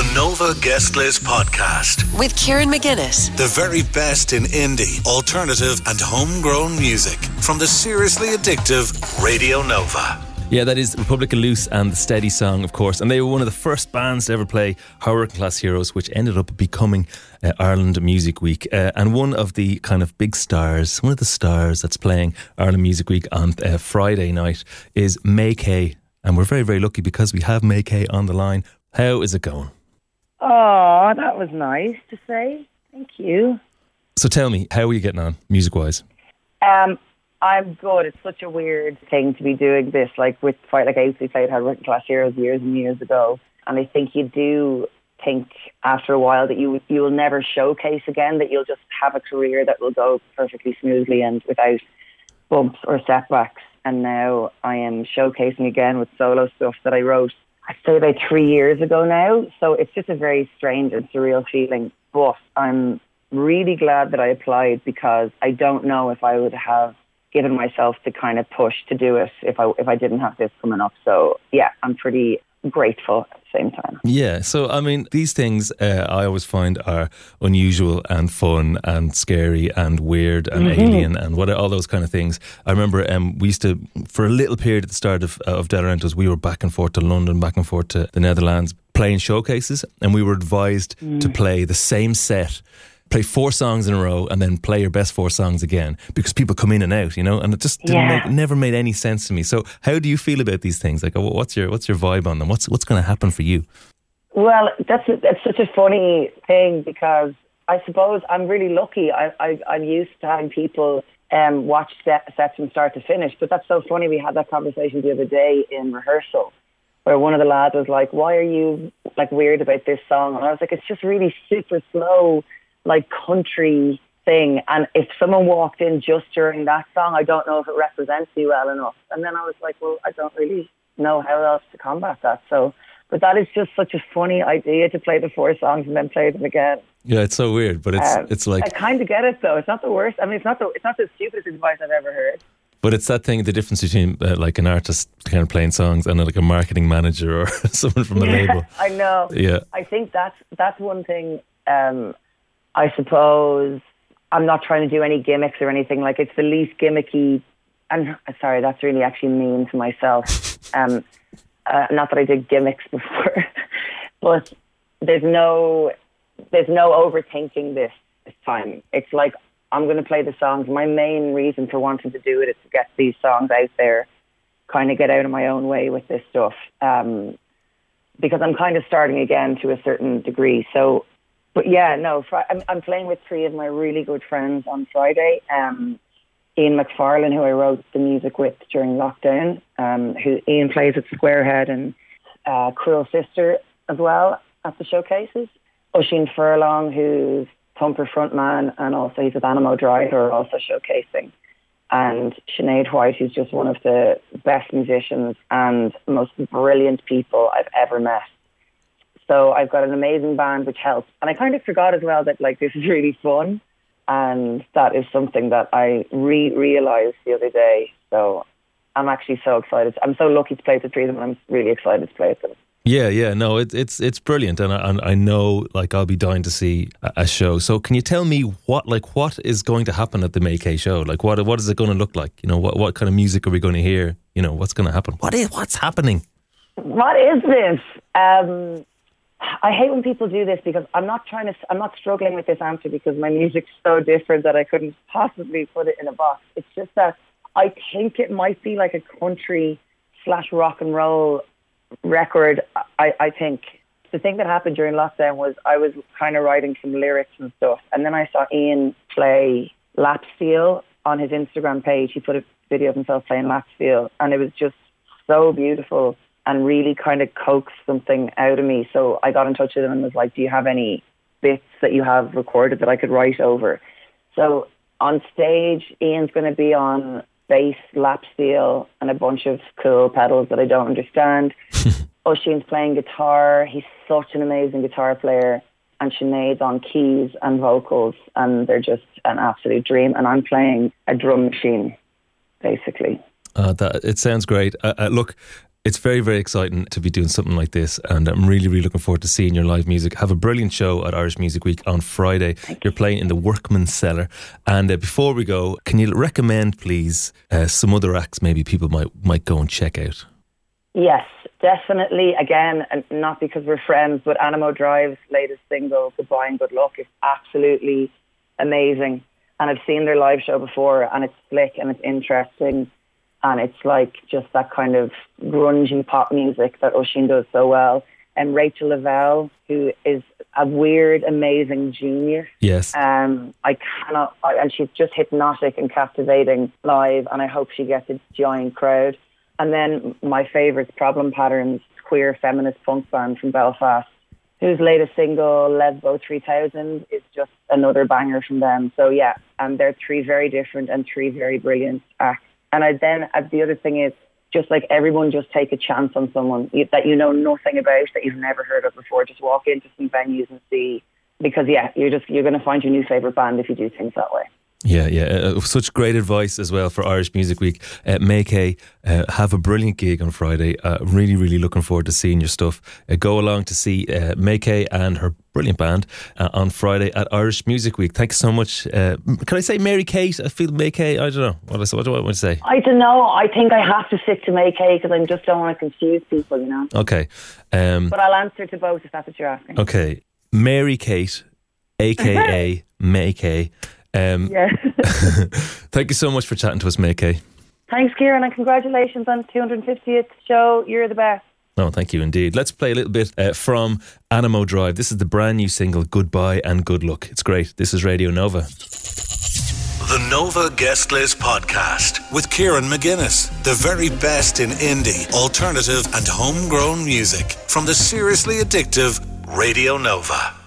The Nova Guest List Podcast. with Kieran McGuinness. The very best in indie, alternative, and homegrown music from the seriously addictive Radio Nova. Yeah, that is Republica Loose and the Steady Song, of course. And they were one of the first bands to ever play Hard Working Class Heroes, which ended up becoming uh, Ireland Music Week. Uh, and one of the kind of big stars, one of the stars that's playing Ireland Music Week on uh, Friday night is Maykay. And we're very, very lucky because we have Maykay on the line. How is it going? Oh, that was nice to say. Thank you. So tell me, how are you getting on music wise? Um, I'm good. It's such a weird thing to be doing this, like with Fight Like Apes, we played Hard Working Class Heroes years and years ago. And I think you do think after a while that you you will never showcase again, that you'll just have a career that will go perfectly smoothly and without bumps or setbacks. And now I am showcasing again with solo stuff that I wrote, I'd say about three years ago now. So it's just a very strange and surreal feeling. But I'm really glad that I applied because I don't know if I would have given myself the kind of push to do it if I if I didn't have this coming up. So yeah, I'm pretty grateful at the same time. Yeah, so I mean, these things uh, I always find are unusual and fun and scary and weird and alien and what all those kind of things. I remember um, we used to, for a little period at the start of of Dead Rentos, we were back and forth to London, back and forth to the Netherlands, playing showcases, and we were advised to play the same set. Play four songs in a row and then play your best four songs again because people come in and out, you know, and it just didn't Yeah. make, never made any sense to me. So, how do you feel about these things? Like, what's your what's your vibe on them? What's what's going to happen for you? Well, that's a, that's such a funny thing because I suppose I'm really lucky. I, I I'm used to having people um, watch set, sets from start to finish, but that's so funny. We had that conversation the other day in rehearsal, where one of the lads was like, "Why are you like weird about this song?" And I was like, "It's just really super slow, like country." Thing and if someone walked in just during that song, I don't know if it represents me well enough. And then I was like, well, I don't really know how else to combat that. So but that is just such a funny idea to play the four songs and then play them again. Yeah, it's so weird, but it's Um, it's like I kind of get it though. It's not the worst. I mean, it's not the it's not the stupidest advice I've ever heard. But it's that thing, the difference between uh, like an artist kind of playing songs and uh, like a marketing manager or someone from a label. I know. Yeah. I think that's that's one thing. Um, I suppose I'm not trying to do any gimmicks or anything. Like it's the least gimmicky. And sorry, that's really actually mean to myself. Um, uh, not that I did gimmicks before, but there's no there's no overthinking this this time. It's like I'm going to play the songs. My main reason for wanting to do it is to get these songs out there, kind of get out of my own way with this stuff. Um, because I'm kind of starting again to a certain degree. So, but yeah, no, fri- I'm, I'm playing with three of my really good friends on Friday. Um, Ian McFarlane, who I wrote the music with during lockdown, um, who Ian plays at Squarehead and uh, Cruel Sister as well at the showcases. Oisin Furlong, who's Thumper frontman, and also he's with Animo Drive, who are also showcasing. And Sinead White, who's just one of the best musicians and most brilliant people I've ever met. So I've got an amazing band, which helps. And I kind of forgot as well that like this is really fun, and that is something that I re realized the other day. So I'm actually so excited. I'm so lucky to play with the three of them. and I'm really excited to play with them. Yeah, yeah, no, it, it's it's brilliant, and I, and I know like I'll be dying to see a, a show. So, can you tell me what like what is going to happen at the Maykay show? Like, what what is it going to look like? You know, what what kind of music are we going to hear? You know, what's going to happen? What is what's happening? What is this? Um, I hate when people do this because I'm not trying to. I'm not struggling with this answer because my music's so different that I couldn't possibly put it in a box. It's just that I think it might be like a country slash rock and roll record. I, I think the thing that happened during lockdown was I was kind of writing some lyrics and stuff, and then I saw Ian play lap steel on his Instagram page. He put a video of himself playing lap steel, and it was just so beautiful and really kind of coaxed something out of me. So I got in touch with him and was like, "Do you have any bits that you have recorded that I could write over?" So on stage, Ian's going to be on bass, lap steel, and a bunch of cool pedals that I don't understand. Oisin's playing guitar. He's such an amazing guitar player. And Sinead's on keys and vocals, and they're just an absolute dream. And I'm playing a drum machine, basically. Uh, that it sounds great. Uh, uh, look, It's very, very exciting to be doing something like this, and I'm really, really looking forward to seeing your live music. Have a brilliant show at Irish Music Week on Friday. You're playing in the Workman Cellar. And uh, before we go, can you recommend, please, uh, some other acts maybe people might might go and check out? Yes, definitely. Again, and not because we're friends, but Animo Drive's latest single, Goodbye and Good Luck, is absolutely amazing. And I've seen their live show before, and it's slick and it's interesting and it's like just that kind of grungy pop music that Oisin does so well. And Rachel Lavelle, who is a weird, amazing genius. Yes. Um, I cannot, I, and she's just hypnotic and captivating live, and I hope she gets a giant crowd. And then my favourite Problem Patterns, queer feminist punk band from Belfast, whose latest single, Lesbo 3000, is just another banger from them. So yeah, and they're three very different and three very brilliant acts. And I then, uh, the other thing is, just like everyone, just take a chance on someone that you know nothing about, that you've never heard of before. Just walk into some venues and see, because yeah, you're just you're going to find your new favorite band if you do things that way. Yeah, yeah. Uh, such great advice as well for Irish Music Week. Uh, Make uh, have a brilliant gig on Friday. Uh, really, really looking forward to seeing your stuff. Uh, go along to see uh, Make and her brilliant band uh, on Friday at Irish Music Week. Thanks so much. Uh, can I say Mary Kate? I feel Mary Make I don't know. What, I, what do I want to say? I don't know. I think I have to stick to Mary Make because I just don't want to confuse people, you know. Okay. Um, but I'll answer to both if that's what you're asking. Okay. Mary Kate, aka May um, yeah. thank you so much for chatting to us, Maykay. Thanks, Kieran, and congratulations on 250th show. You're the best. Oh, thank you indeed. Let's play a little bit uh, from Animo Drive. This is the brand new single, Goodbye and Good Luck. It's great. This is Radio Nova. The Nova Guest List Podcast with Kieran McGuinness. The very best in indie, alternative, and homegrown music from the seriously addictive Radio Nova.